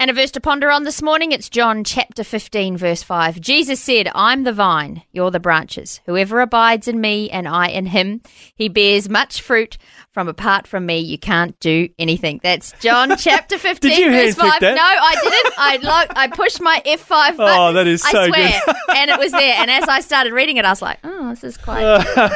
And a verse to ponder on this morning, it's John chapter 15, verse 5. Jesus said, I'm the vine, you're the branches. Whoever abides in me and I in him, he bears much fruit. From apart from me, you can't do anything. That's John chapter 15, Did you verse 5. that? No, I didn't. I lo- I pushed my F5 button. Oh, that is I so swear. good. and it was there. And as I started reading it, I was like, oh, this is quite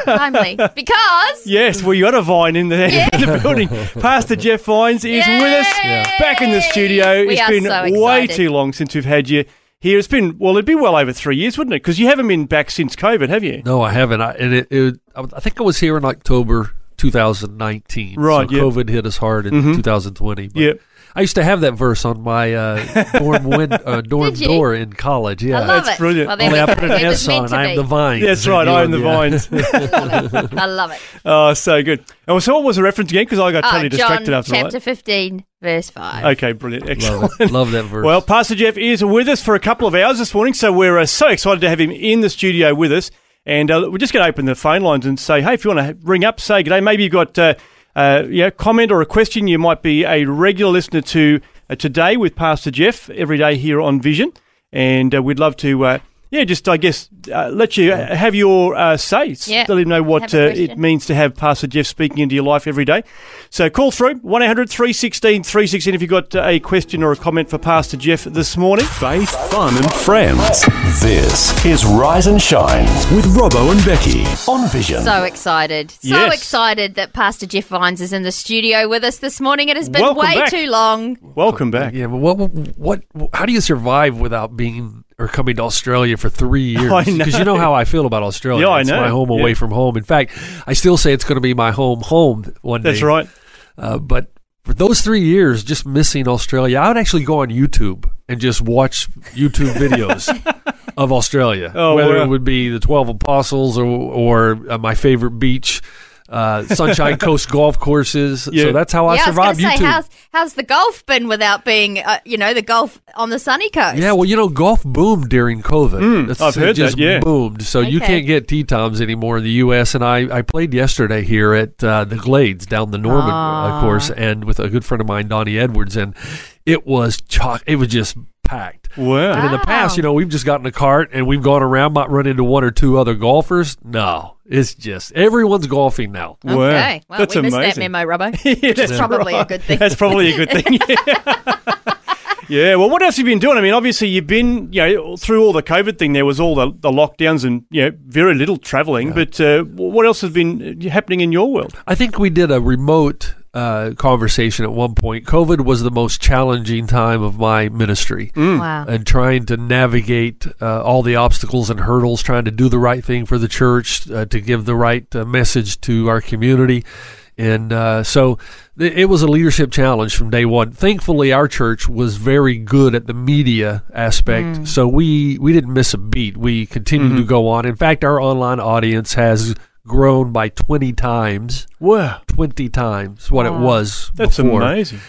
timely. Because Yes, well, you got a vine in the, Yeah. in the building. Pastor Jeff Vines is with us, Yay! back in the studio. We it's are been so way too long since we've had you here. It's been well, it'd be well over three years, wouldn't it? Because you haven't been back since COVID, have you? No, I haven't. I, and it, it, I think I was here in October 2019. Right, So yeah. COVID hit us hard in Mhm. 2020. But Yep. I used to have that verse on my uh, dorm win, uh, dorm door in college. Yeah. I love That's it. brilliant. Well, there Only I put an It was S on. I am the vine. That's right. I am the vines. I love it. I love it. oh, so good. Oh, so what was the reference again? Because I got Oh, totally distracted John after all chapter that. 15, verse 5. Okay, brilliant. Excellent. Love. Love that verse. Well, Pastor Jeff is with us for a couple of hours this morning, so we're uh, so excited to have him in the studio with us. And uh, we're just going to open the phone lines and say, hey, if you want to ring up, say g'day. Maybe you've got uh, uh, you know, comment or a question. You might be a regular listener to uh, today with Pastor Jeff every day here on Vision, and uh, we'd love to. Yeah, just I guess uh, let you uh, have your uh, say. S- Yeah. Let him know what uh, it means to have Pastor Jeff speaking into your life every day. So call through 1 800 316 316 if you've got uh, a question or a comment for Pastor Jeff this morning. Faith, fun, and friends. This is Rise and Shine with Robbo and Becky on Vision. So excited. So Yes. excited that Pastor Jeff Vines is in the studio with us this morning. It has been Welcome way back. too long. Welcome back. yeah, but what, what, how do you survive without being or coming to Australia for three years? Because you know how I feel about Australia. Yeah, I it's know. my home away Yeah. from home. In fact, I still say it's going to be my home home one day. That's right. Uh, but for those three years, just missing Australia, I would actually go on YouTube and just watch YouTube videos of Australia. Oh, whether wow. it would be the Twelve Apostles or, or uh, my favorite beach, uh, Sunshine Coast golf courses. Yeah. So that's how I yeah, I was survived going to say, YouTube. how's, how's the golf been without being, uh, you know, the golf on the sunny coast? yeah, well, you know, golf boomed during COVID. Mm, That's- I've it heard just that, yeah. boomed. So you can't get tee times anymore in the U.S. And I, I played yesterday here at uh, the Glades down the Norman Ah. uh, course, and with a good friend of mine, Donnie Edwards, and it was chock. It was just packed. Wow. And in the past, you know, we've just gotten a cart and we've gone around, might run into one or two other golfers. No, it's just everyone's golfing now. Okay. Wow. Well, That's we missed that amazing. memo, Robbo. Yeah, Which is that's probably a good thing. That's probably a good thing. Yeah. Yeah, well, what else have you been doing? I mean, obviously, you've been, you know, through all the COVID thing, there was all the, the lockdowns and, you know, very little travelling. But uh, what else has been uh, happening in your world? I think we did a remote uh, conversation at one point. COVID was the most challenging time of my ministry. Wow. and trying to navigate uh, all the obstacles and hurdles, trying to do the right thing for the church, uh, to give the right uh, message to our community. And uh, so th- it was a leadership challenge from day one. Thankfully, our church was very good at the media aspect, so we, we didn't miss a beat. We continued to go on. In fact, our online audience has grown by 20 times, Wow. 20 times what it was That's before amazing.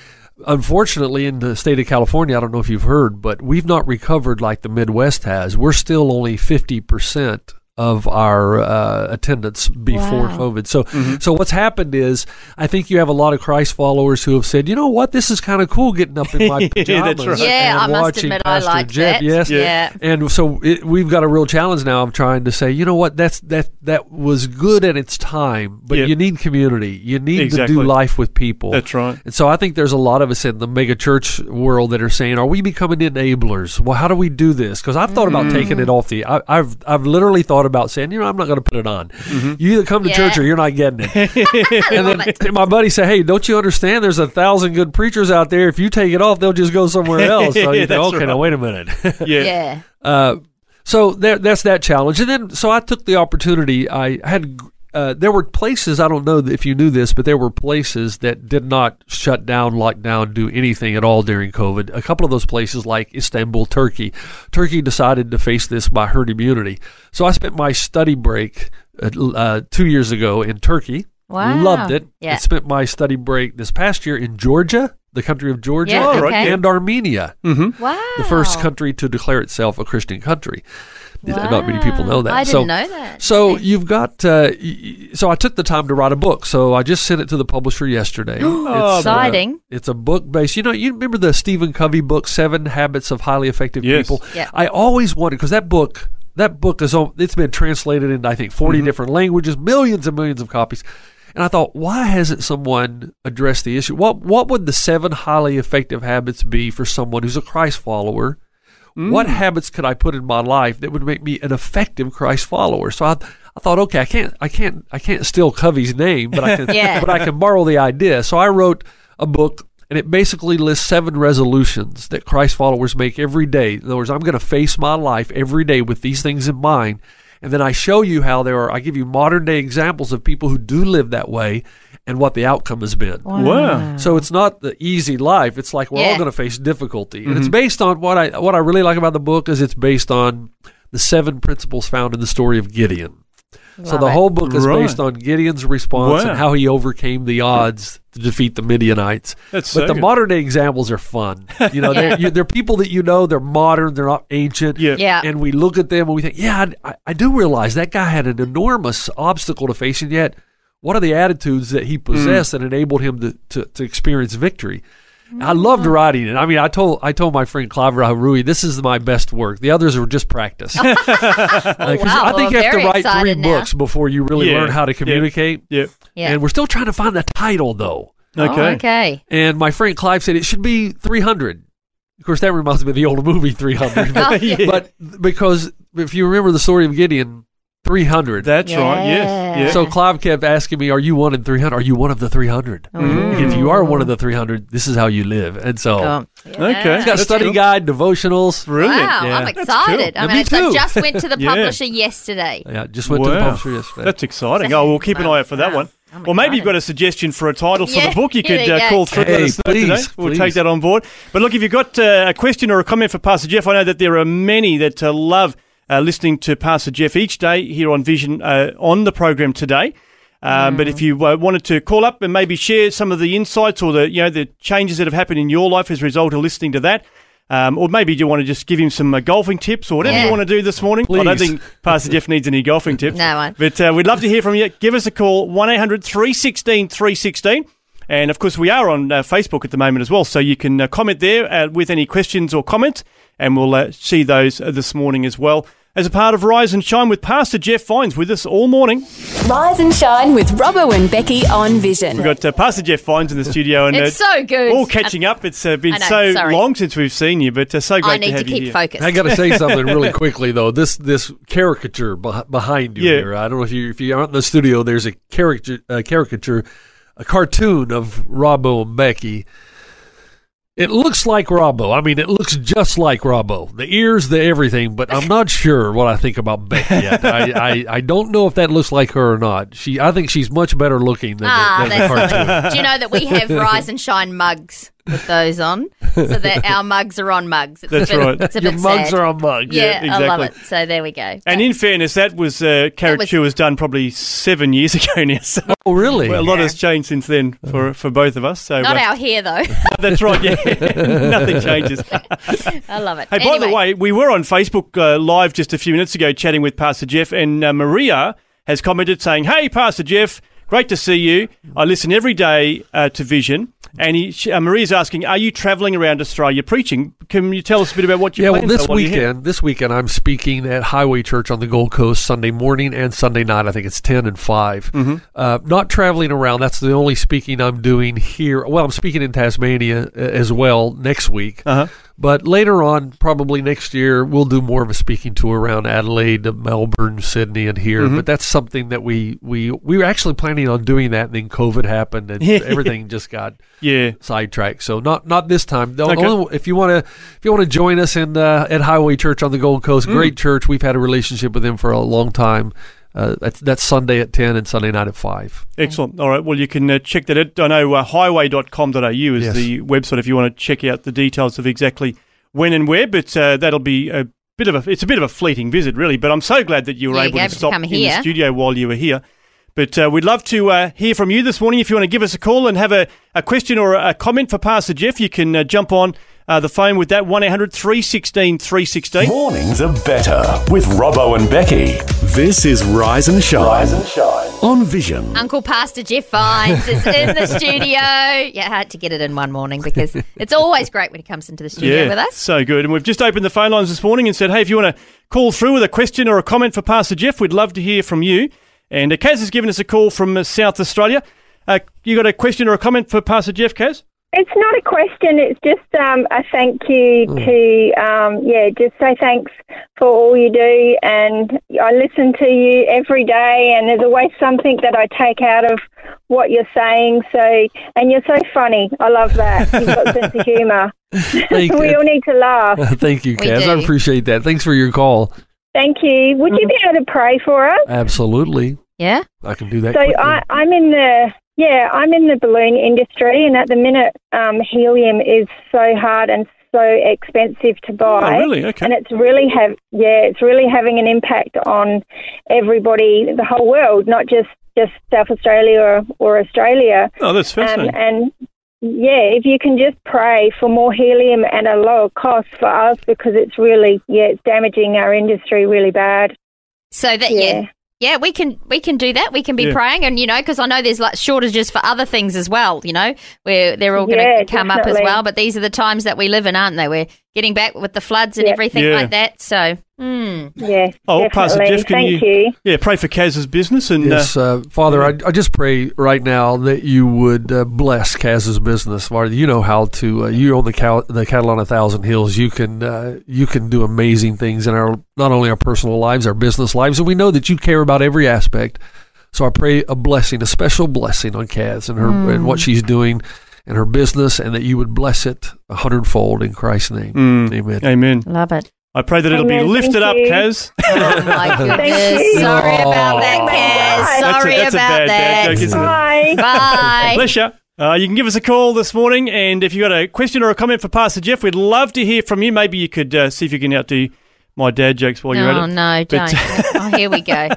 unfortunately, in the state of California, I don't know if you've heard, but we've not recovered like the Midwest has. We're still only 50% of our uh, attendance before Wow. COVID. So, Mm-hmm. so what's happened is, I think you have a lot of Christ followers who have said, you know what, this is kind of cool getting up in my Yeah, pajamas. that's right. Yeah, and I must watching admit I Pastor like Jeff. that. Yes, Yeah. and so it, we've got a real challenge now of trying to say, you know what, that's that that was good at its time, but Yeah. you need community. You need Exactly. to do life with people. That's right. And so I think there's a lot of us in the mega church world that are saying, "Are we becoming enablers? Well, how do we do this?" Because I've thought about taking it off the. I, I've I've literally thought about saying, you know, I'm not going to put it on. You either come to Yeah. church or you're not getting it. and then it. my buddy said, "Hey, don't you understand? There's a thousand good preachers out there. If you take it off, they'll just go somewhere else." So you think, okay, right. now wait a minute. Yeah. Yeah. Uh, so there, that's that challenge. And then, so I took the opportunity. I had uh, there were places I don't know if you knew this, but there were places that did not shut down, lock down, do anything at all during COVID. A couple of those places, like Istanbul, Turkey, Turkey decided to face this by herd immunity. So I spent my study break uh, uh, two years ago in Turkey. Wow. Loved it. Yeah. I spent my study break this past year in Georgia, the country of Georgia, Yeah, okay. and Armenia, Wow. the first country to declare itself a Christian country. Not many people know that. I didn't so, know that. So you've got. Uh, y- y- so I took the time to write a book. So I just sent it to the publisher yesterday. Oh, It's, uh, Exciting. it's a book based. You know, you remember the Stephen Covey book, Seven Habits of Highly Effective Yes. People. Yeah. I always wanted because that book. That book is on. It's been translated into I think 40 different languages, millions and millions of copies. And I thought, why hasn't someone addressed the issue? What What would the seven highly effective habits be for someone who's a Christ follower? What mm. habits could I put in my life that would make me an effective Christ follower? So I, I thought, okay, I can't, I can't, I can't steal Covey's name, but I can, Yeah. but I can borrow the idea. So I wrote a book, and it basically lists seven resolutions that Christ followers make every day. In other words, I'm going to face my life every day with these things in mind, and then I show you how there are. I give you modern day examples of people who do live that way, and what the outcome has been. Wow. So it's not the easy life. It's like we're all going to face difficulty, and it's mm-hmm. based on what I what I really like about the book is it's based on the seven principles found in the story of Gideon. so the it. whole book is Right. based on Gideon's response Wow. and how he overcame the odds to defeat the Midianites. That's but so the good. modern day examples are fun. You know, Yeah. they're, you, they're people that you know. They're modern. They're not ancient. Yeah. Yeah. And we look at them and we think, yeah, I, I- I do realize that guy had an enormous obstacle to face, and yet, what are the attitudes that he mm. possessed that enabled him to, to, to experience victory? I loved writing it. I mean, I told I told my friend Clive Rui, this is my best work. The others are just practice. Oh, 'cause wow. I think Well, you have to write three now. books before you really Yeah. learn how to communicate. Yeah. Yeah. And we're still trying to find the title, though. Okay. Oh, okay. And my friend Clive said it should be 300. Of course, that reminds me of the old movie 300. Oh, yeah. but because if you remember the story of Gideon, 300. That's right. Yes. Yeah. Yeah. So Clive kept asking me, "Are you one in 300? Are you one of the 300? Mm. If you are one of the 300, this is how you live." And so Oh, Okay. yeah. it's got a That's study cool. guide, devotionals. Brilliant. Wow, Yeah. I'm excited. cool. I mean, me I just went to the Yeah. publisher yesterday. Yeah, just went to the publisher yesterday. That's exciting. Oh, we'll keep an eye out for that Wow. one. I'm Well, maybe you've got a suggestion for a title for Yeah, the book. You could uh, call through. let Hey, us know today. please, We'll please. take that on board. But look, if you've got uh, a question or a comment for Pastor Jeff, I know that there are many that uh, love uh, listening to Pastor Jeff each day here on Vision uh, on the program today. Um, But if you uh, wanted to call up and maybe share some of the insights or the you know the changes that have happened in your life as a result of listening to that, um, or maybe you want to just give him some uh, golfing tips or whatever Yeah. you want to do this morning. I don't think Pastor Jeff needs any golfing tips. No one. But uh, we'd love to hear from you. Give us a call, 1 800 316 316. And of course, we are on uh, Facebook at the moment as well. So you can uh, comment there uh, with any questions or comments, and we'll uh, see those uh, this morning as well. As a part of Rise and Shine with Pastor Jeff Vines with us all morning. Rise and shine with Robbo and Becky on Vision. We've got uh, Pastor Jeff Vines in the studio. and It's uh, so good. All catching up. It's uh, been know, so sorry. long since we've seen you, but uh, so great I need to to, have you keep here. focused. I got to say something really quickly though. This this caricature beh- behind you Yeah. here. I don't know if you if you aren't in the studio. There's a caricature, a caricature, a cartoon of Robbo and Becky. It looks like Robbo. I mean, it looks just like Robbo. The ears, the everything. But I'm not sure what I think about Becky yet. I, I, I don't know if that looks like her or not. She, I think she's much better looking than, Ah, the, than the cartoon. Do you know that we have Rise and Shine mugs with those on, so that our mugs are on mugs. It's That's a bit, right. It's a Your bit mugs sad. are on mugs. Yeah, Yeah, I love it. So there we go. And in fairness, that was uh, caricature was, done probably seven years ago now. So Oh, really? well, a lot has changed since then for, for both of us. So not uh, our hair though. that's right. Yeah, nothing changes. I love it. Hey, by the way, we were on Facebook uh, live just a few minutes ago chatting with Pastor Jeff, and uh, Maria has commented saying, "Hey, Pastor Jeff, great to see you. I listen every day uh, to Vision." And he, she, uh, Maria's asking, "Are you travelling around Australia preaching? Can you tell us a bit about what you're yeah, well, this for while you're weekend, this weekend, I'm speaking at Highway Church on the Gold Coast Sunday morning and Sunday night. I think it's ten and 5 Mm-hmm. Uh, not traveling around. That's the only speaking I'm doing here. Well, I'm speaking in Tasmania uh, as well next week. Uh-huh. But later on, probably next year, we'll do more of a speaking tour around Adelaide, Melbourne, Sydney, and here. Mm-hmm. But that's something that we we we were actually planning on doing that, and then COVID happened, and everything just got Yeah. sidetracked. So not not this time. The Okay. only- if you want to if you want to join us in uh, at Highway Church on the Gold Coast, Mm. great church. We've had a relationship with them for a long time. Uh, that's that's Sunday at ten and Sunday night at five. Excellent. All right. Well, you can uh, check that out. I know uh, highway.com.au is Yes. the website if you want to check out the details of exactly when and where. But uh, that'll be a bit of a it's a bit of a fleeting visit, really. But I'm so glad that you were Yeah, able you to able to stop come in here. the studio while you were here. But uh, we'd love to uh, hear from you this morning. If you want to give us a call and have a, a question or a comment for Pastor Jeff, you can uh, jump on uh, the phone with that 1 800 316 316. Mornings are better with Robbo and Becky. This is Rise and Shine. Rise and Shine. On Vision. Uncle Pastor Jeff Vines is in the studio. Yeah, I had to get it in one morning because it's always great when he comes into the studio with us. So good. And we've just opened the phone lines this morning and said, hey, if you want to call through with a question or a comment for Pastor Jeff, we'd love to hear from you. And uh, Kaz has given us a call from uh, South Australia. Uh, you got a question or a comment for Pastor Jeff, Kaz? It's not a question. It's just um, a thank you to, um, yeah, just say thanks for all you do. And I listen to you every day, and there's always something that I take out of what you're saying. So, and you're so funny. I love that. You've got a sense of humour. We you. all need to laugh. Thank you, We Kaz. I appreciate that. Thanks for your call. Thank you. Would you be able to pray for us? Absolutely, Yeah? I can do that. So quickly. I, I'm in the yeah, I'm in the balloon industry, and at the minute, um, helium is so hard and so expensive to buy. Oh, really? Okay. And it's really have yeah, it's really having an impact on everybody, the whole world, not just just South Australia or, or Australia. Oh, that's Um, fascinating. and yeah, if you can just pray for more helium and a lower cost for us, because it's really yeah, it's damaging our industry really bad. So that, yeah. Yeah. Yeah, we can we can do that. We can be Yeah. praying, and you know, because I know there's like shortages for other things as well. You know, where they're all going to Yeah, come up as well. But these are the times that we live in, aren't they? We're getting back with the floods and Yeah. everything Yeah. like that. So, hmm. Yeah, Oh, definitely. Pastor Jeff, can Thank you- you. Yeah, pray for Kaz's business. and Yes, uh, uh, Father, I, I just pray right now that you would uh, bless Kaz's business. Father, you know how to. Uh, you own the cow, the cattle on a thousand hills. You can uh, you can do amazing things in our not only our personal lives, our business lives, and we know that you care about every aspect. So I pray a blessing, a special blessing on Kaz and her and what she's doing and her business, and that you would bless it a hundredfold in Christ's name. mm, Amen. amen. love it. I pray that it'll be lifted Thank up, you. Kaz. Oh my goodness! you. Sorry about that, Oh, Kaz. Sorry That's a- that's a about bad dad joke, that. isn't it? Bye. Bye. Bless you. Uh, you can give us a call this morning, and if you've got a question or a comment for Pastor Jeff, we'd love to hear from you. Maybe you could uh, see if you can outdo my dad jokes while you're Oh at it. Oh no! But- Don't. oh, here we go.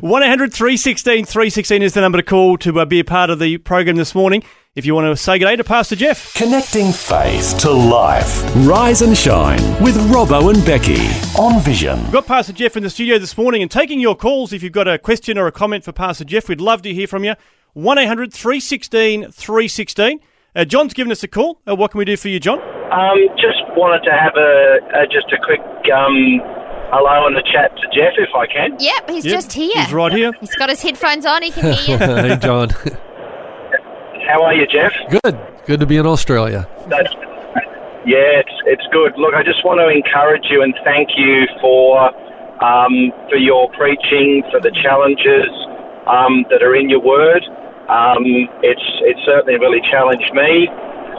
1 800 316 316 is the number to call to uh, be a part of the program this morning. If you want to say good day to Pastor Jeff. Connecting faith to life. Rise and Shine with Robbo and Becky. On Vision. We've got Pastor Jeff in the studio this morning and taking your calls. If you've got a question or a comment for Pastor Jeff, we'd love to hear from you. 1 800 316 316. Uh, John's given us a call. Uh, what can we do for you, John? Um, just wanted to have a, a just a quick um, hello and a chat to Jeff if I can. Yep, he's Yep, just here. He's right here. He's got his headphones on. He can hear you. hey, John. How are you, Jeff? Good. Good to be in Australia. That's, yeah, it's it's good. Look, I just want to encourage you and thank you for um, for your preaching, for the challenges um, that are in your word. Um, it's it's certainly really challenged me.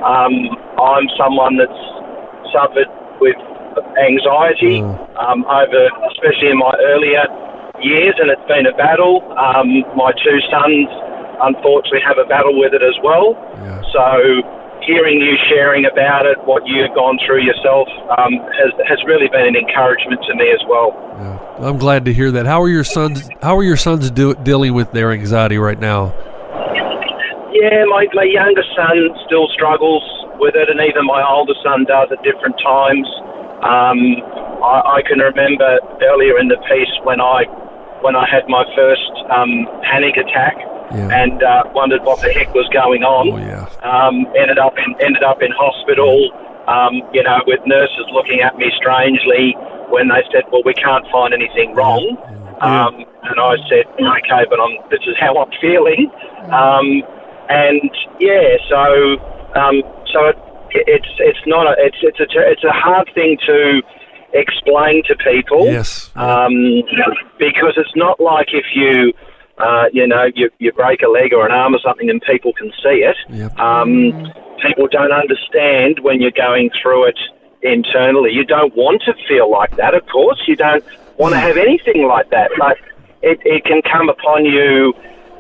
Um, I'm someone that's suffered with anxiety um, over, especially in my earlier years, and it's been a battle. Um, my two sons, unfortunately, have a battle with it as well. Yeah. So, hearing you sharing about it, what you've gone through yourself, um, has has really been an encouragement to me as well. Yeah. I'm glad to hear that. How are your sons? How are your sons do, dealing with their anxiety right now? Yeah, my, my younger son still struggles with it, and even my older son does at different times. Um, I, I can remember earlier in the piece when I when I had my first um, panic attack Yeah. and uh, wondered what the heck was going on. Oh yeah. um, ended up in ended up in hospital. Um, you know, with nurses looking at me strangely when they said, "Well, we can't find anything wrong." Um, and I said, "Okay, but I'm, this is how I'm feeling." Um, and yeah, so um, so it, it's it's not a it's it's a it's a hard thing to explain to people Yes. um, because it's not like if you, uh, you know, you, you break a leg or an arm or something and people can see it. Yep. Um, people don't understand when you're going through it internally. You don't want to feel like that, of course. You don't want to have anything like that. But it, it can come upon you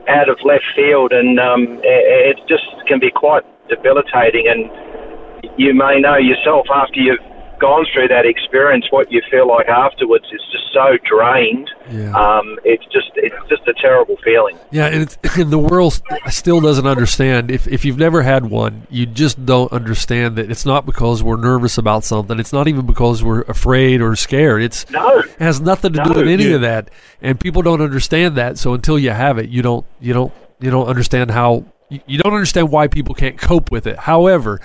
out of left field, and um, it, it just can be quite debilitating. And you may know yourself after you've gone through that experience, what you feel like afterwards is just so drained. Yeah. Um, it's just it's just a terrible feeling. Yeah, and, it's, and the world still doesn't understand. If if you've never had one, you just don't understand that it's not because we're nervous about something. It's not even because we're afraid or scared. It's No. it has nothing to No, do with any yeah. of that. And people don't understand that. So until you have it, you don't you don't you don't understand how you don't understand why people can't cope with it. However,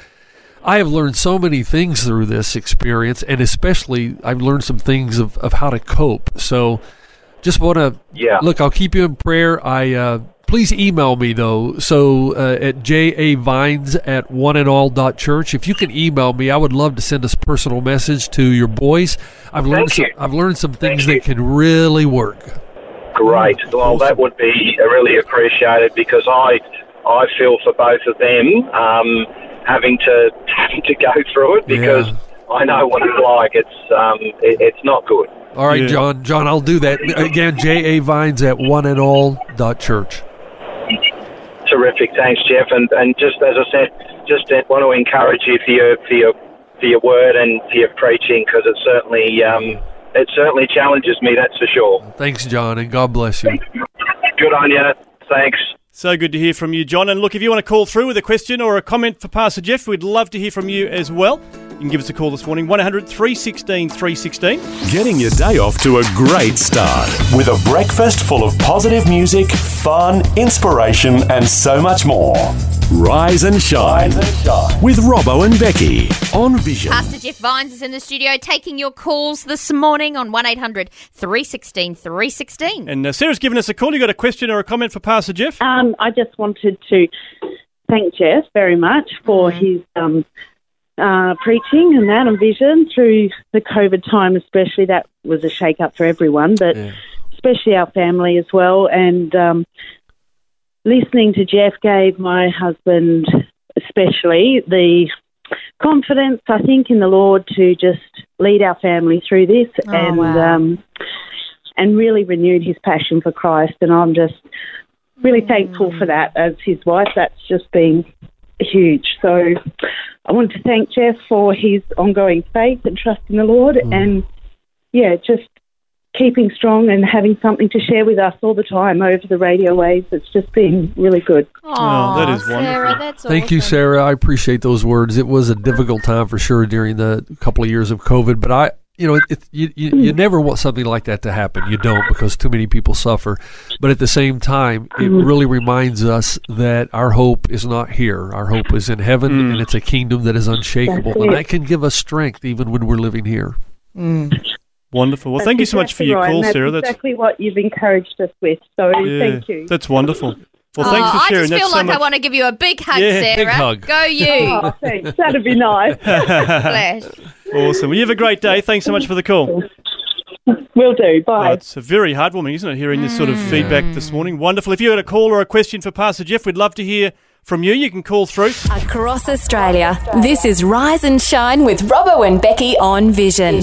I have learned so many things through this experience, and especially I've learned some things of, of how to cope. So just want to Yeah. look. I'll keep you in prayer. I uh, please email me though. So uh, at javines at oneandall.church. If you can email me, I would love to send a personal message to your boys. I've learned Thank some, you. I've learned some things Thank that can really work. Great. Well, that would be really appreciated because I I feel for both of them um, having to having to go through it because Yeah. I know what it's like. It's um, it, it's not good. All right, Yeah. John. John, I'll do that again. J A Vines at one and all dot church. Terrific. Thanks, Jeff. And and just as I said, just uh, want to encourage you for your for your for your word and for your preaching because it certainly um, it certainly challenges me. That's for sure. Thanks, John, and God bless you. Good on you. Thanks. So good to hear from you, John. And look, if you want to call through with a question or a comment for Pastor Jeff, we'd love to hear from you as well. You can give us a call this morning, 100 316 316. Getting your day off to a great start with a breakfast full of positive music, fun, inspiration, and so much more. Rise and shine with Robbo and Becky on Vision. Pastor Jeff Vines is in the studio taking your calls this morning on 1800 316 316. And uh, Sarah's given us a call. You got a question or a comment for Pastor Jeff? Um, I just wanted to thank Jeff very much for his um, uh, preaching and that and vision through the COVID time, especially. That was a shake up for everyone, but Yeah. especially our family as well. And um, listening to Jeff gave my husband, especially, the confidence, I think, in the Lord to just lead our family through this Oh, and wow. um, and really renewed his passion for Christ. And I'm just really thankful for that as his wife. That's just been huge. So I want to thank Jeff for his ongoing faith and trust in the Lord and yeah, just keeping strong and having something to share with us all the time over the radio waves. It's just been really good. Oh, that is Sarah, wonderful. that's Thank you. Sarah. I appreciate those words. It was a difficult time for sure during the couple of years of COVID, but I, you know, it, you, you, you never want something like that to happen. You don't because too many people suffer. But at the same time, it mm-hmm. really reminds us that our hope is not here. Our hope is in heaven, mm. and it's a kingdom that is unshakable, and that can give us strength even when we're living here. Mm. Wonderful. Well, That's thank you so much for your right, call, and that's Sarah. That's exactly what you've encouraged us with. So yeah, thank you. That's wonderful. Well, Oh, thanks for I sharing. just That's feel so like much. I want to give you a big hug, Yeah, Sarah. big hug. Go you. Oh, thanks. That'd be nice. Flash. Awesome. Well, you have a great day. Thanks so much for the call. Will do. Oh, Bye. it's very heartwarming, isn't it, hearing this sort of Mm. feedback this morning? Wonderful. If you had a call or a question for Pastor Jeff, we'd love to hear from you. You can call through. Across Australia, this is Rise and Shine with Robbo and Becky on Vision.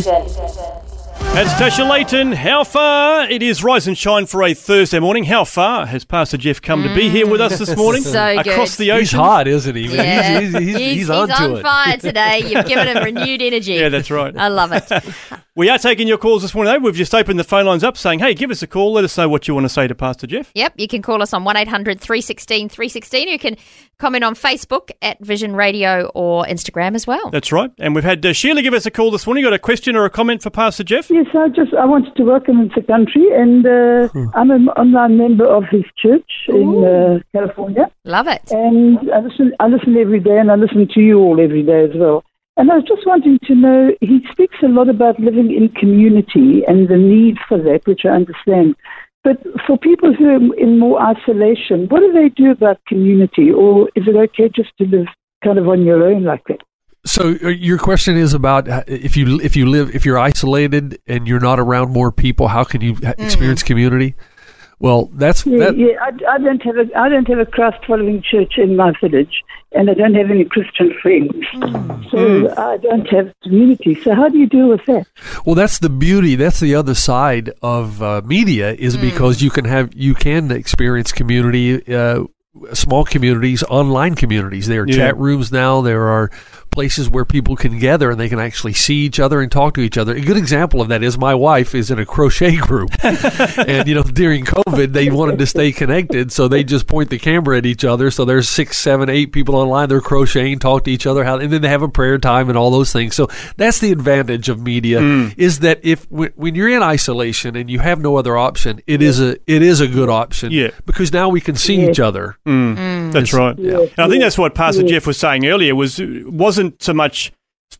That's Tasha Layton. How far? It is Rise and Shine for a Thursday morning. How far has Pastor Jeff come to be here with us this mm. morning? So good. Across the ocean. He's hot, isn't he? Yeah. He's, he's, he's, he's, he's onto on it. fire today. You've given him renewed energy. Yeah, that's right. I love it. We are taking your calls this morning, though. We've just opened the phone lines up saying, hey, give us a call. Let us know what you want to say to Pastor Jeff. Yep, you can call us on 1800 316 316. You can comment on Facebook at Vision Radio or Instagram as well. That's right. And we've had uh, Sheila give us a call this morning. You got a question or a comment for Pastor Jeff? Yes, I just I wanted to welcome him to the country, and uh, I'm an online member of his church in uh, California, Love it. and I listen I listen every day, and I listen to you all every day as well. And I was just wanting to know, he speaks a lot about living in community and the need for that, which I understand. But for people who are in more isolation, what do they do about community, or is it okay just to live kind of on your own like that? So uh, your question is about uh, if you if you live if you're isolated and you're not around more people, how can you ha- experience community? Well, that's Yeah, that. yeah I, I don't have a I don't have a Christ following church in my village, and I don't have any Christian friends, so I don't have community. So how do you deal with that? Well, that's the beauty. That's the other side of uh, media is because you can have you can experience community, uh, small communities, online communities. There are Yeah. chat rooms now. There are places where people can gather and they can actually see each other and talk to each other. A good example of that is my wife is in a crochet group, and you know during COVID they wanted to stay connected, so they just point the camera at each other. So there's six, seven, eight people online. They're crocheting, talk to each other, how, and then they have a prayer time and all those things. So that's the advantage of media hmm. is that if when, when you're in isolation and you have no other option, it is a it is a good option. Yeah. because now we can see each other. Hmm. Hmm. That's right. Yeah. And I think that's what Pastor Jeff was saying earlier. Was, was wasn't so much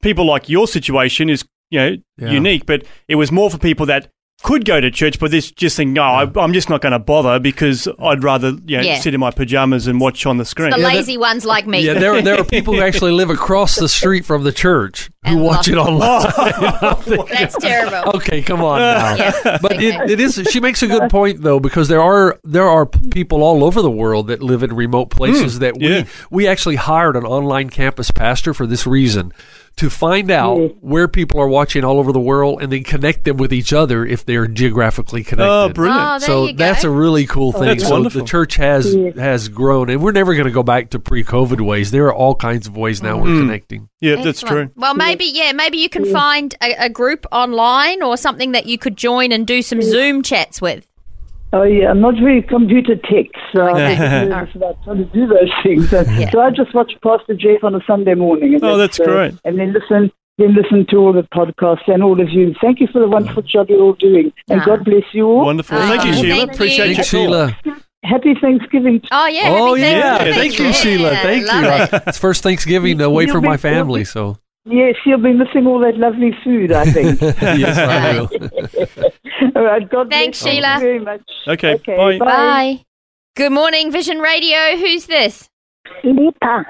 people like your situation is you know Yeah. unique, but it was more for people that could go to church, but this just think, no, I, I'm just not going to bother because I'd rather you know Yeah. sit in my pajamas and watch on the screen. The lazy ones like me. Yeah, there there are people who actually live across the street from the church who And watch it online. Oh. That's terrible. Okay, come on now. Yeah. But Okay. it, it is. She makes a good point though, because there are there are people all over the world that live in remote places mm. that we yeah. we actually hired an online campus pastor for this reason to find out hmm. where people are watching all over the world and then connect them with each other if they're geographically oh, connected. Oh, brilliant! Oh, there so you go. that's a really cool thing. That's so wonderful. the church has has grown, and we're never going to go back to pre-COVID ways. There are all kinds of ways now we're hmm. connecting. yeah, that's Excellent. true. Well, maybe yeah, maybe you can find a, a group online or something that you could join and do some Zoom chats with. Oh yeah, I'm not very computer tech, so Okay. I'm nervous about how to do those things. So, Yeah. so I just watch Pastor Jeff on a Sunday morning. And Oh, that's uh, great. And then listen, then listen to all the podcasts and all of you. Thank you for the wonderful job you're all doing, and Ah. God bless you all. Wonderful. Oh, thank you, thank Sheila. you. Appreciate your Thanks. Sheila. Happy Thanksgiving. Oh yeah. Oh happy yeah, thank you, Yeah, Sheila. Thank love you. it. It's first Thanksgiving away You'll from my family, so Yes, you'll be missing all that lovely food, I think. yes, I will. all right, God Thanks, bless Sheila. you very much. Okay, Okay, bye. bye. Bye. Good morning, Vision Radio. Who's this? Lita,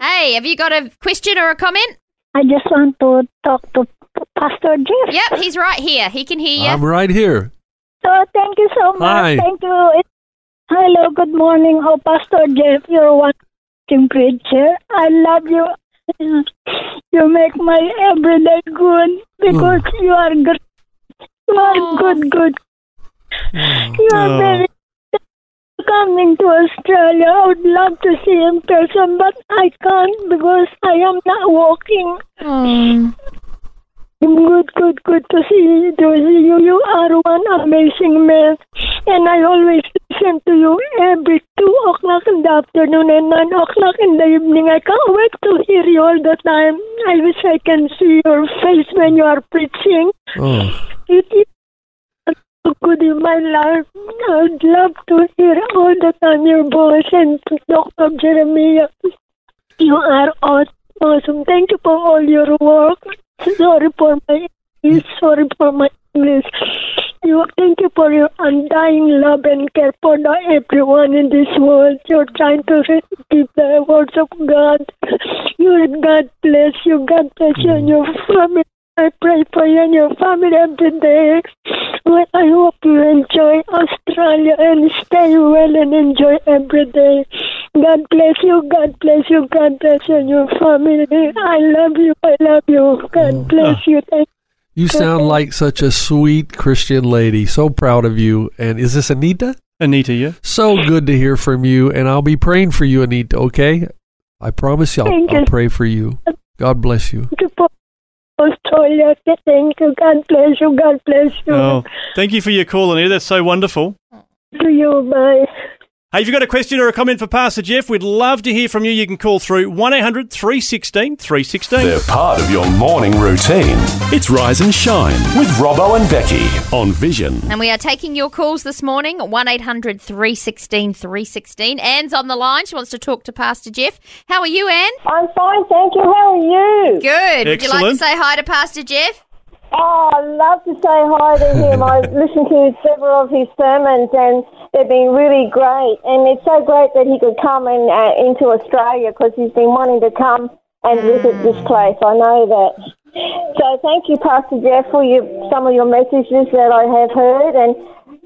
Hey, have you got a question or a comment? I just want to talk to Pastor Jeff. Yep, he's right here. He can hear you. I'm right here. So thank you so much. Hi. Thank you. It- Hello, good morning. Oh, Pastor Jeff, you're a wonderful preacher. I love you. You make my everyday good oh. because you are good. You are Aw. good, good. You are Oh. very coming to Australia. I would love to see in person, but I can't because I am not walking. Oh. Good, good, good to see, to see you. You are one amazing man. And I always listen to you every 2 o'clock in the afternoon and 9 o'clock in the evening. I can't wait to hear you all the time. I wish I can see your face when you are preaching. Oh, It is so good in my life. I would love to hear all the time your voice and Dr. Jeremiah. You are awesome. Thank you for all your work. Sorry for my English. Sorry for my English. You thank you for your undying love and care for everyone in this world. You're trying to keep the words of God. You God bless you. God bless you and your family. I pray for you and your family every day. Well, I hope you enjoy Australia and stay well and enjoy every day. God bless you. God bless you. God bless you and your family. I love you. I love you. God oh, bless ah. you. Thank you sound like such a sweet Christian lady. So proud of you. And is this Anita? Anita, yeah. So good to hear from you. And I'll be praying for you, Anita. Okay? I promise you, I'll, Thank I'll pray for you. God bless you. For Thank you. God bless you. God bless you. Oh, thank you for your call, Anita. That's so wonderful. To you. Bye. Hey, if you've got a question or a comment for Pastor Jeff, we'd love to hear from you. You can call through 1 800 316 316. They're part of your morning routine. It's Rise and Shine with Robbo and Becky on Vision. And we are taking your calls this morning, 1 800 316 316. Anne's on the line. She wants to talk to Pastor Jeff. How are you, Anne? I'm fine, thank you. How are you? Good. Excellent. Would you like to say hi to Pastor Jeff? Oh, I love to say hi to him. I've listened to several of his sermons and they've been really great. And it's so great that he could come and, uh, into Australia because he's been wanting to come and visit this place. I know that. So thank you, Pastor Jeff, for your, some of your messages that I have heard. And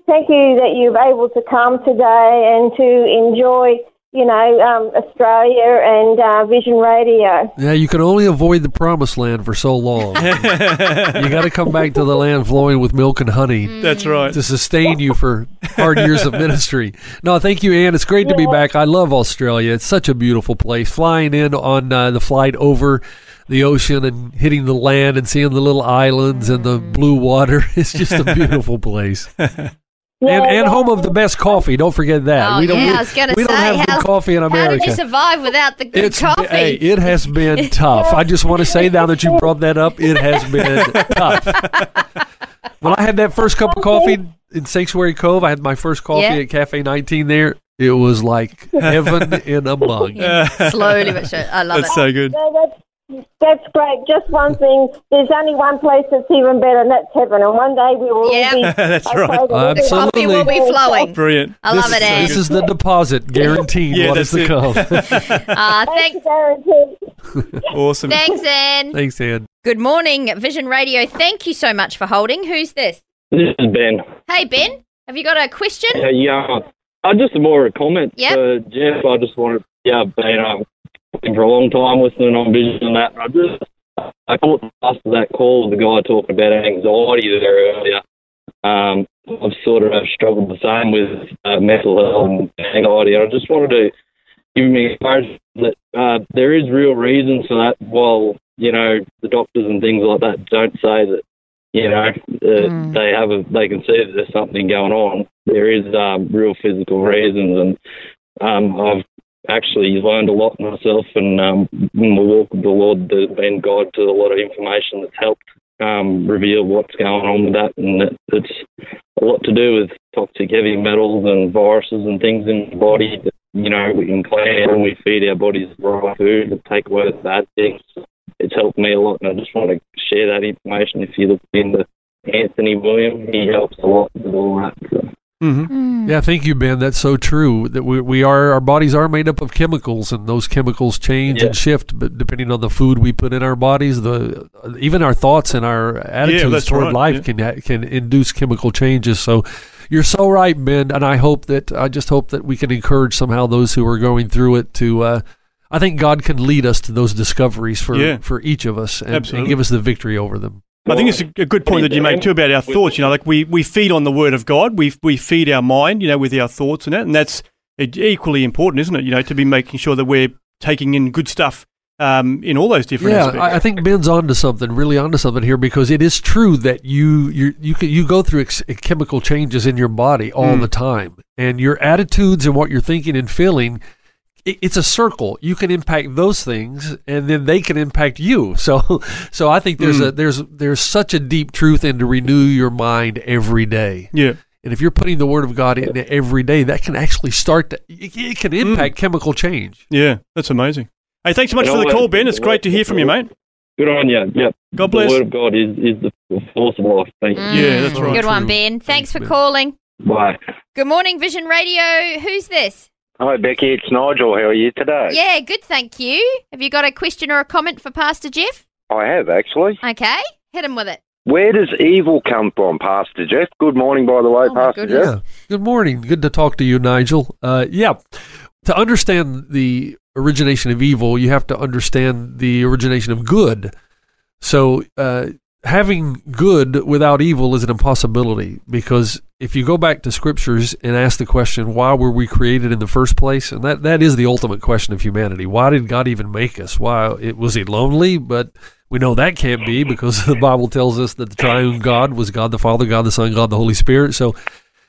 thank you that you're able to come today and to enjoy, you know, um, Australia and uh, Vision Radio. Yeah, you can only avoid the promised land for so long. you got to come back to the land flowing with milk and honey. That's right. To sustain you for hard years of ministry. No, thank you, Anne. It's great to be back. I love Australia. It's such a beautiful place. Flying in on uh, the flight over the ocean and hitting the land and seeing the little islands and the blue water. It's just a beautiful place. and, and home of the best coffee. Don't forget that. Oh, we don't, yeah, we, I was going to we say, don't have how, good coffee in America. how did you survive without the good It's coffee? hey, it has been tough. I just want to say now that you brought that up, it has been tough. When I had that first cup of coffee in Sanctuary Cove, I had my first coffee Yeah. at Cafe 19 there. It was like heaven in a mug. Slowly but surely. I love That's it. so good. No, that's, that's great. Just one thing. There's only one place that's even better, and that's heaven. And one day we will Yeah. be. That's okay, right. then we'll be- Coffee will be flowing. Brilliant. I love this, it, Anne. This is the deposit guaranteed Yeah, what is that's to it. come. Uh, That's thank, guaranteed. Awesome. thanks, Anne. Thanks, Ann. Good morning, Vision Radio. Thank you so much for holding. Who's this? This is Ben. Hey, Ben. Have you got a question? Uh, yeah, I just more a comment. Yep. Uh, Jeff, I just wanted, yeah, been um, for a long time listening on Vision and that. And I just, I caught after that call, the guy talking about anxiety there earlier. Um, I've sort of struggled the same with uh, mental health and anxiety. And I just wanted to give me encouragement that uh, there is real reasons for that. While you know the doctors and things like that don't say that you know, uh, they have a, they can see that there's something going on. There is um, real physical reasons, and um, I've actually learned a lot myself. And um, in my walk with the Lord, there's been guide to a lot of information that's helped um, reveal what's going on with that, and it, it's a lot to do with toxic heavy metals and viruses and things in the body. That, you know, we can clean when we feed our bodies the right food and take away the bad things it's helped me a lot, and I just want to share that information. If you look into Anthony William, he helps a lot with all that. So. Mm-hmm. Yeah, thank you, Ben. That's so true. That we we are our bodies are made up of chemicals, and those chemicals change and shift, but depending on the food we put in our bodies, the even our thoughts and our attitudes that's toward right, life yeah. can can induce chemical changes. So. You're so right, Ben, and I hope that I just hope that we can encourage somehow those who are going through it to. Uh, I think God can lead us to those discoveries for Yeah. for each of us and, and give us the victory over them. I think it's a, good point that you make too about our thoughts. You know, like we, we feed on the Word of God, we we feed our mind, you know, with our thoughts and that, and that's equally important, isn't it? You know, to be making sure that we're taking in good stuff um, in all those different yeah, aspects. I, I think Ben's onto something, really onto something here, because it is true that you you you can, you go through ex- chemical changes in your body all Mm. the time, and your attitudes and what you're thinking and feeling. It- It's a circle. You can impact those things, and then they can impact you. So, so I think there's Mm. a there's there's such a deep truth in to renew your mind every day. yeah. And if you're putting the Word of God in every day, that can actually start to it, it can impact chemical change. Yeah, that's amazing. Hey, thanks so much And for the call, Ben. It's great to hear from you, mate. Good on you. Yep. God bless. The Word of God is, is the force of life. Thank you. Yeah, that's right. Good one, True. Ben. Thanks for Ben. calling. Bye. Good morning, Vision Radio. Who's this? Hi, Becky. It's Nigel. How are you today? Yeah, good, thank you. Have you got a question or a comment for Pastor Jeff? I have, actually. Okay, hit him with it. Where does evil come from, Pastor Jeff? Good morning, by the way, Oh, Pastor goodness. Jeff. Yeah. Good morning. Good to talk to you, Nigel. Uh, yeah. To understand the origination of evil, you have to understand the origination of good. So, uh, having good without evil is an impossibility because if you go back to scriptures and ask the question, why were we created in the first place? And that, that is the ultimate question of humanity. Why did God even make us? Why it was he lonely? But we know that can't be because the Bible tells us that the triune God was God the Father, God the Son, God the Holy Spirit. So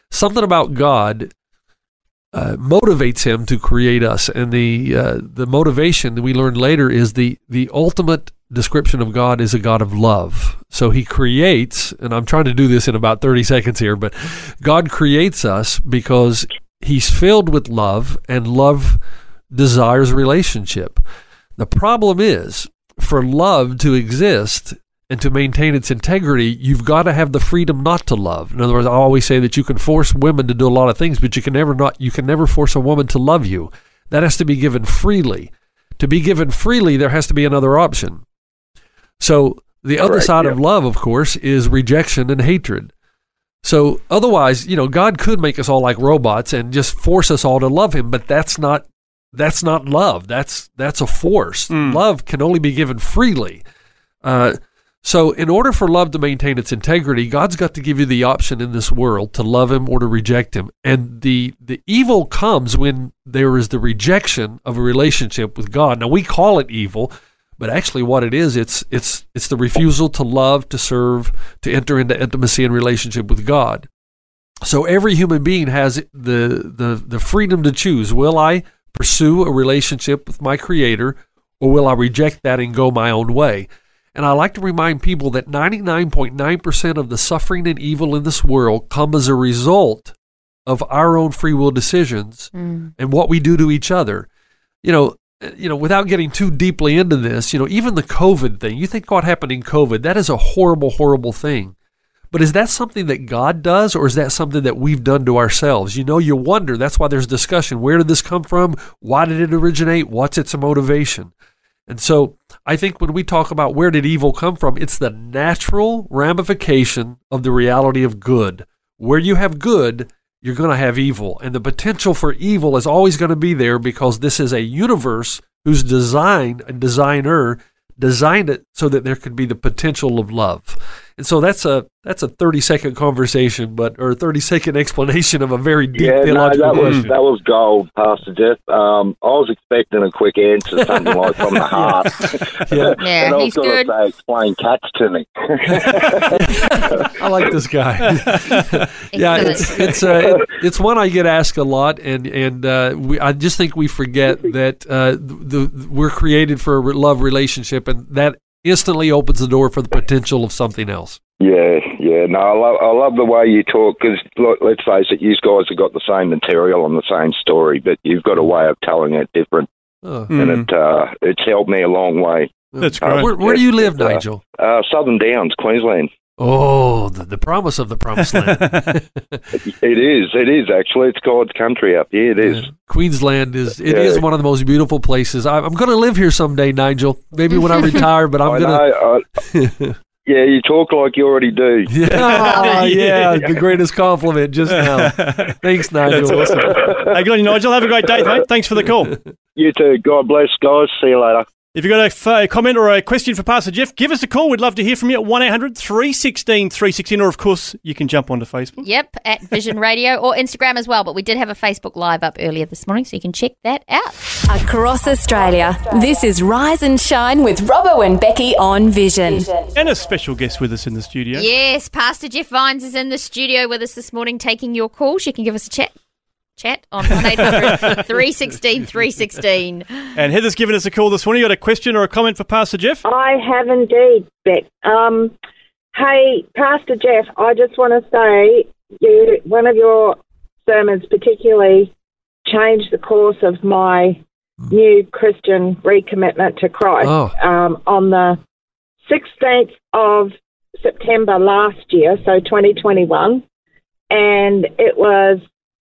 something about God uh, motivates him to create us, and the uh, the motivation that we learn later is the the ultimate description of God is a God of love. So He creates, and I'm trying to do this in about 30 seconds here, but God creates us because He's filled with love, and love desires relationship. The problem is, for love to exist, and to maintain its integrity, you've got to have the freedom not to love. In other words, I always say that you can force women to do a lot of things, but you can never not you can never force a woman to love you. That has to be given freely. To be given freely, there has to be another option. So the other Correct, side yeah. of love, of course, is rejection and hatred. So otherwise, you know, God could make us all like robots and just force us all to love Him, but that's not that's not love. That's that's a force. Love can only be given freely. Uh, so, in order for love to maintain its integrity, God's got to give you the option in this world to love Him or to reject Him. And the the evil comes when there is the rejection of a relationship with God. Now, we call it evil, but actually, what it is, it's it's it's the refusal to love, to serve, to enter into intimacy and relationship with God. So, every human being has the the the freedom to choose: will I pursue a relationship with my Creator, or will I reject that and go my own way? And I like to remind people that 99.9% of the suffering and evil in this world come as a result of our own free will decisions Mm. and what we do to each other. You know, you know, without getting too deeply into this, you know, even the COVID thing, you think what happened in COVID, that is a horrible, horrible thing. But is that something that God does, or is that something that we've done to ourselves? You know, you wonder. That's why there's discussion. Where did this come from? Why did it originate? What's its motivation? And so I think when we talk about where did evil come from, it's the natural ramification of the reality of good. Where you have good, you're going to have evil. And the potential for evil is always going to be there because this is a universe whose design and designer designed it so that there could be the potential of love. And so that's a that's a 30 second conversation but or 30 second explanation of a very deep Yeah, no, theological that was question. that was gold, Pastor Jeff. Um, I was expecting a quick answer, something like from the heart. Yeah. Yeah, and I was he's going good. to say, explain cats to me. I like this guy. yeah, it's it's uh, it- it's one I get asked a lot, and and uh, we, I just think we forget that uh, the, the we're created for a re- love relationship, and that instantly opens the door for the potential of something else. Yeah, yeah. No, I love I love the way you talk because let's face it, you guys have got the same material and the same story, but you've got a way of telling it different, Oh. and it uh, it's helped me a long way. That's Uh, great. Where- where do you live, uh, Nigel? Uh, Southern Downs, Queensland. Oh, the, the promise of the promised land. It is. It is actually. It's God's country up here. It is. Queensland is it is Yeah. one of the most beautiful places. I, I'm going to live here someday, Nigel. Maybe when I retire, but I'm going to. Yeah, you talk like you already do. Oh, yeah, the greatest compliment just now. Thanks, Nigel. That's awesome. hey, good on you, Nigel. Have a great day, mate. Thanks for the call. You too. God bless, guys. See you later. If you've got a, f- a comment or a question for Pastor Jeff, give us a call. We'd love to hear from you at 1 800 316 316. Or, of course, you can jump onto Facebook. Yep, at Vision Radio or Instagram as well. But we did have a Facebook Live up earlier this morning, so you can check that out. Across Australia, this is Rise and Shine with Robbo and Becky on Vision. And a special guest with us in the studio. Yes, Pastor Jeff Vines is in the studio with us this morning taking your calls. You can give us a chat. Chat on 1 800 316 316. And Heather's given us a call this morning. You got a question or a comment for Pastor Jeff? I have indeed, Beck. Um, hey, Pastor Jeff, I just want to say you one of your sermons particularly changed the course of my new Christian recommitment to Christ. Oh. Um, on the 16th of September last year, so 2021, and it was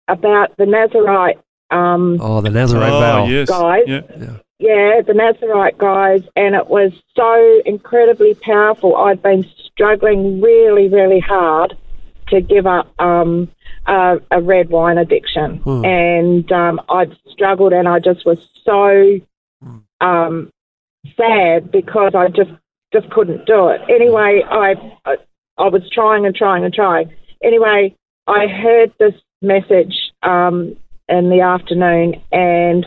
about the Nazarite um, Oh, the Nazarite Oh, vow. yes. guys. Yeah. Yeah, the Nazarite guys, and it was so incredibly powerful. I'd been struggling really, really hard to give up um, a, a red wine addiction, Hmm. and um, I'd struggled, and I just was so um, sad because I just just couldn't do it. Anyway, I, I I was trying and trying and trying. Anyway, I heard this message um, in the afternoon, and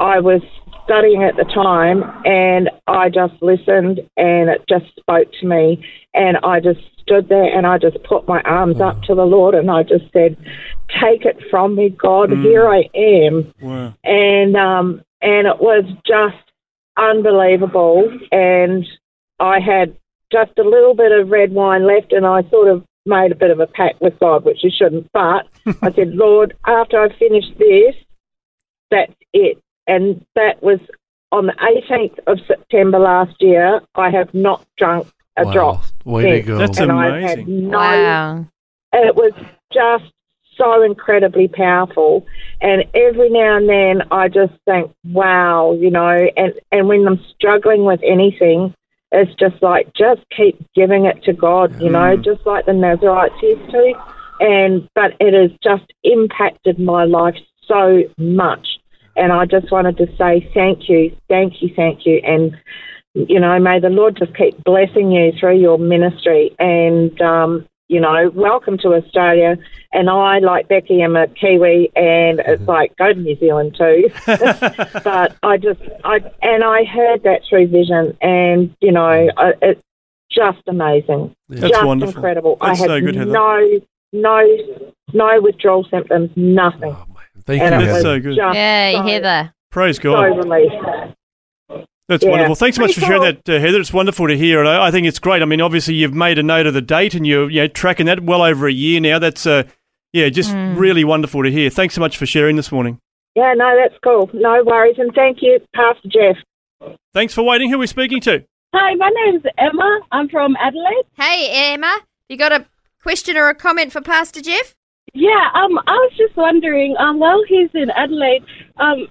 I was studying at the time, and I just listened, and it just spoke to me, and I just stood there, and I just put my arms up to the Lord, and I just said, "Take it from me, God. Mm. Here I am." Wow. and um, and it was just unbelievable. And I had just a little bit of red wine left, and I sort of made a bit of a pact with God, which you shouldn't. But I said, Lord, after I finish this, that's it. And that was on the 18th of September last year. I have not drunk a Wow. drop. Way to since. go. That's and I've had amazing. no Wow. it was just so incredibly powerful. And every now and then I just think, wow, you know, and, and when I'm struggling with anything, it's just like, just keep giving it to God, you know, just like the Nazarites used to. and but it has just impacted my life so much. And I just wanted to say thank you, thank you, thank you, and you know, may the Lord just keep blessing you through your ministry. And um, you know, welcome to Australia. And I, like Becky, am a Kiwi, and it's mm-hmm. like go to New Zealand too. but I just, I and I heard that through Vision, and you know, mm. I, it's just amazing, That's just wonderful. incredible. That's I had so good, no, no, no withdrawal symptoms, nothing. Oh, Thank and you, That's so good. Yeah, so, Heather. Praise God. so God. Relief. That's Yeah. wonderful. Thanks so much for Pretty sharing that, uh, Heather. It's wonderful to hear, and I, I think it's great. I mean, obviously, you've made a note of the date, and you're you know, tracking that well over a year now. That's uh, yeah, just really wonderful to hear. Thanks so much for sharing this morning. Yeah, no, that's cool. No worries, and thank you, Pastor Jeff. Thanks for waiting. Who are we speaking to? Hi, my name's Emma. I'm from Adelaide. Hey, Emma, you got a question or a comment for Pastor Jeff? Yeah, um, I was just wondering, um, while he's in Adelaide, um,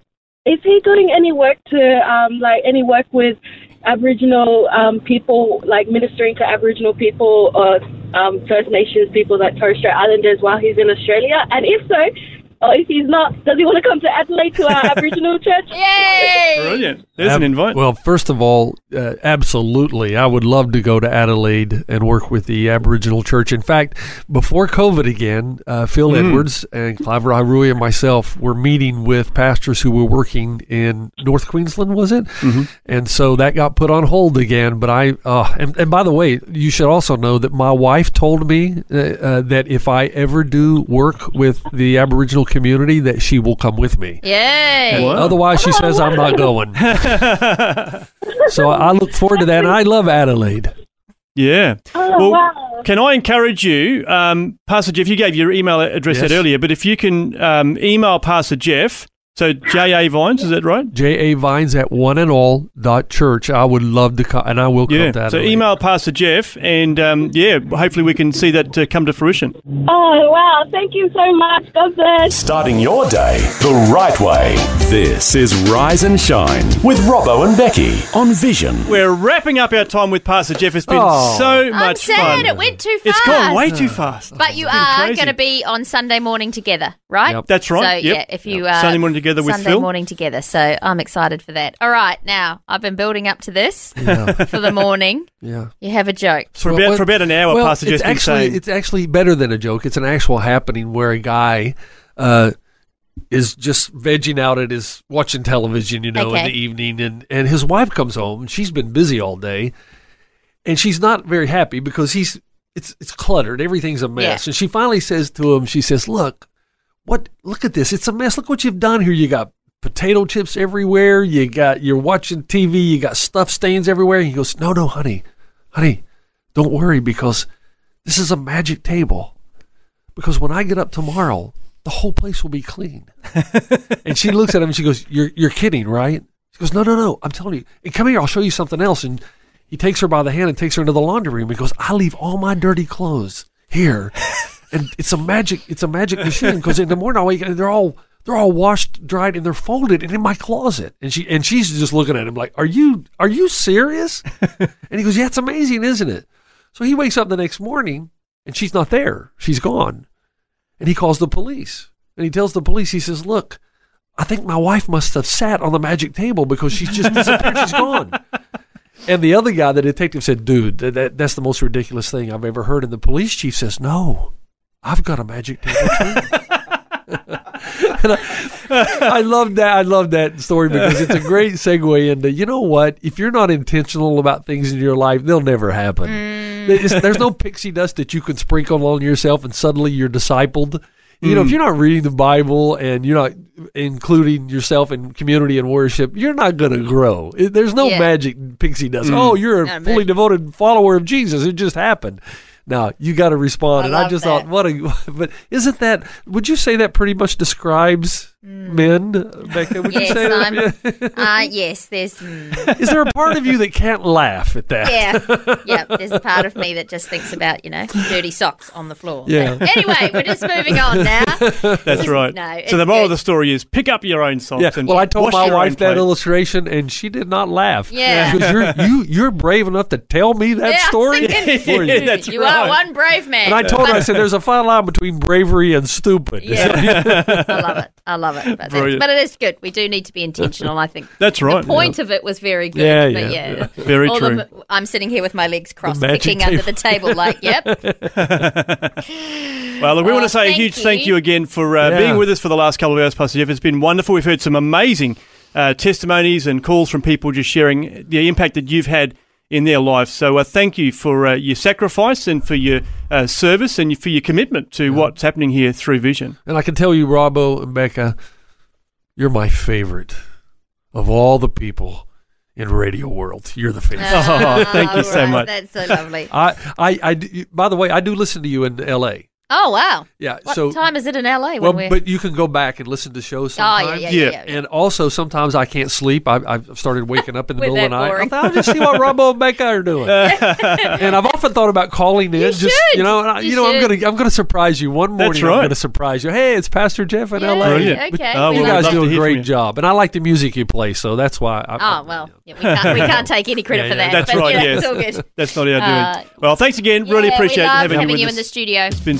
is he doing any work to, um, like, any work with Aboriginal um, people, like ministering to Aboriginal people or um, First Nations people, like Torres Strait Islanders, while he's in Australia? And if so, or if he's not, does he want to come to Adelaide to our Aboriginal church? Yay! Brilliant. There's an invite. Well, first of all, uh, absolutely. I would love to go to Adelaide and work with the Aboriginal Church. In fact, before COVID again, uh, Phil Mm. Edwards and Clive Harui and myself were meeting with pastors who were working in North Queensland, was it? Mm-hmm. And so that got put on hold again. But I, uh, and, and by the way, you should also know that my wife told me uh, uh, that if I ever do work with the Aboriginal community, that she will come with me. Yay! Otherwise, she says I'm not going. so I look forward to that, and I love Adelaide. Yeah. Oh, well, wow. can I encourage you, um, Pastor Jeff? You gave your email address Yes. out earlier, but if you can um, email Pastor Jeff, so J A Vines, is that right? J A Vines at one and all dot church. I would love to come, and I will come Yeah. to So Adelaide. email Pastor Jeff, and um, yeah, hopefully we can see that uh, come to fruition. Oh, wow. Thank you so much. God bless. Starting your day the right way. This is Rise and Shine with Robbo and Becky on Vision. We're wrapping up our time with Pastor Jeff. It's been Oh. so I'm much sad fun. it went too fast. It's gone way too fast. But you are going to be on Sunday morning together, right? Yep. That's right, So yep. yeah, if you Yep. uh, Sunday morning together with Sunday Phil. morning together. So I'm excited for that. All right, now I've been building up to this Yeah. for the morning. yeah. You have a joke. For Well, about, well- for about an hour, well, Pastor it's Jeff's been actually saying. it's actually better than a joke. It's an actual happening where a guy uh, is just vegging out at his watching television, you know, in Okay. the evening, and and his wife comes home. and She's been busy all day, and she's not very happy because he's it's it's cluttered. Everything's a mess, Yeah. and she finally says to him, she says, "Look, what? Look at this. It's a mess. Look what you've done here. You got." Potato chips everywhere. You got you're watching TV. You got stuff stains everywhere. He goes, "No, no, honey, honey, don't worry because this is a magic table. Because when I get up tomorrow, the whole place will be clean. and she looks at him and she goes, You're you're kidding, right? She goes, No, no, no. I'm telling you. And come here, I'll show you something else. And he takes her by the hand and takes her into the laundry room. He goes, I leave all my dirty clothes here. And it's a magic it's a magic machine because in the morning I wake and they're all they're all washed, dried, and they're folded and in my closet. And she and she's just looking at him like, Are you are you serious? and he goes, Yeah, it's amazing, isn't it? So he wakes up the next morning and she's not there. She's gone. And he calls the police. And he tells the police, he says, Look, I think my wife must have sat on the magic table because she's just disappeared. she's gone. And the other guy, the detective, said, Dude, that, that, that's the most ridiculous thing I've ever heard. And the police chief says, No, I've got a magic table too. and I, I love that. I love that story because it's a great segue into you know what? If you're not intentional about things in your life, they'll never happen. It's- there's no pixie dust that you can sprinkle on yourself and suddenly you're discipled. You know, if Mm. you're not reading the Bible and you're not including yourself in community and worship, you're not going to grow. There's no Yeah. magic pixie dust. Mm. Oh, you're a Not fully magic. devoted follower of Jesus. It just happened. Now you got to respond. I and I just that. thought, what a. But isn't that? Would you say that pretty much describes men, Becca? Would you Yes, say? I'm. uh, yes, there's. mm. Is there a part of you that can't laugh at that? Yeah, yeah. There's a part of me that just thinks about you know dirty socks on the floor. Yeah. But anyway, we're just moving on now. That's right. No, so the moral of the story is pick up your own socks. Yeah. And Well, I told my wife that plate. illustration, and she did not laugh. Yeah. Because you're you you're brave enough to tell me that Yeah, story. thinking, For you. That's you right. are one brave man. And I told her, I said, "There's a fine line between bravery and stupid." Yeah. I love it. I love it. But, Brilliant. but it is good. We do need to be intentional. I think That's right. The point of it was very good. Yeah, but yeah, yeah, yeah. Very All the- true. I'm sitting here with my legs crossed, kicking under the table, like, yep. Well, look, we Oh, want to say a thank huge thank you. you again for uh, Yeah. being with us for the last couple of hours, Pastor Jeff. It's been wonderful. We've heard some amazing uh, testimonies and calls from people just sharing the impact that you've had in their life. So uh, thank you for uh, your sacrifice and for your uh, service and for your commitment to what's happening here through Vision. And I can tell you, Robbo and Becca, you're my favorite of all the people in radio world. You're the favorite. Oh, thank you so right. much. That's so lovely. I, I, I do- by the way, I do listen to you in L.A. Oh, wow. Yeah, What so time is it in LA when well, we're. but you can go back and listen to shows oh, yeah, yeah, yeah. Yeah. yeah, yeah. And also, sometimes I can't sleep. I've, I've started waking up in the middle of the night. I thought, I'll just see what Robbo and Becca are doing. and I've often thought about calling in. You just should. you know, and I, You you, know, I'm gonna I'm gonna surprise you one morning. right. I'm gonna surprise you. Hey, it's Pastor Jeff in Yeah, L.A. Brilliant. Okay. We You guys do a to hear from great job, and I like the music you play, so that's why. I, Oh, well, yeah, we, can't, we can't take any credit Yeah, for that. that's right, yeah, yes. It's all good. That's not our Uh, doing. Well, thanks again. really appreciate we having, having you with you us. in the studio. It's been